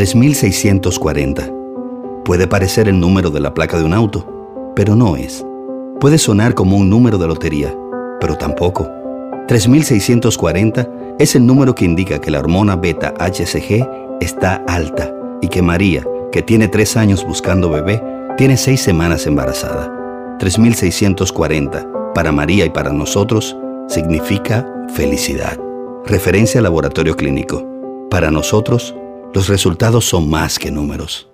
3640. Puede parecer el número de la placa de un auto, pero no es. Puede sonar como un número de lotería, pero tampoco. 3640 es el número que indica que la hormona beta HCG está alta y que María, que tiene tres años buscando bebé, tiene seis semanas embarazada. 3640 para María y para nosotros significa felicidad. Referencia laboratorio clínico. Para nosotros, los resultados son más que números.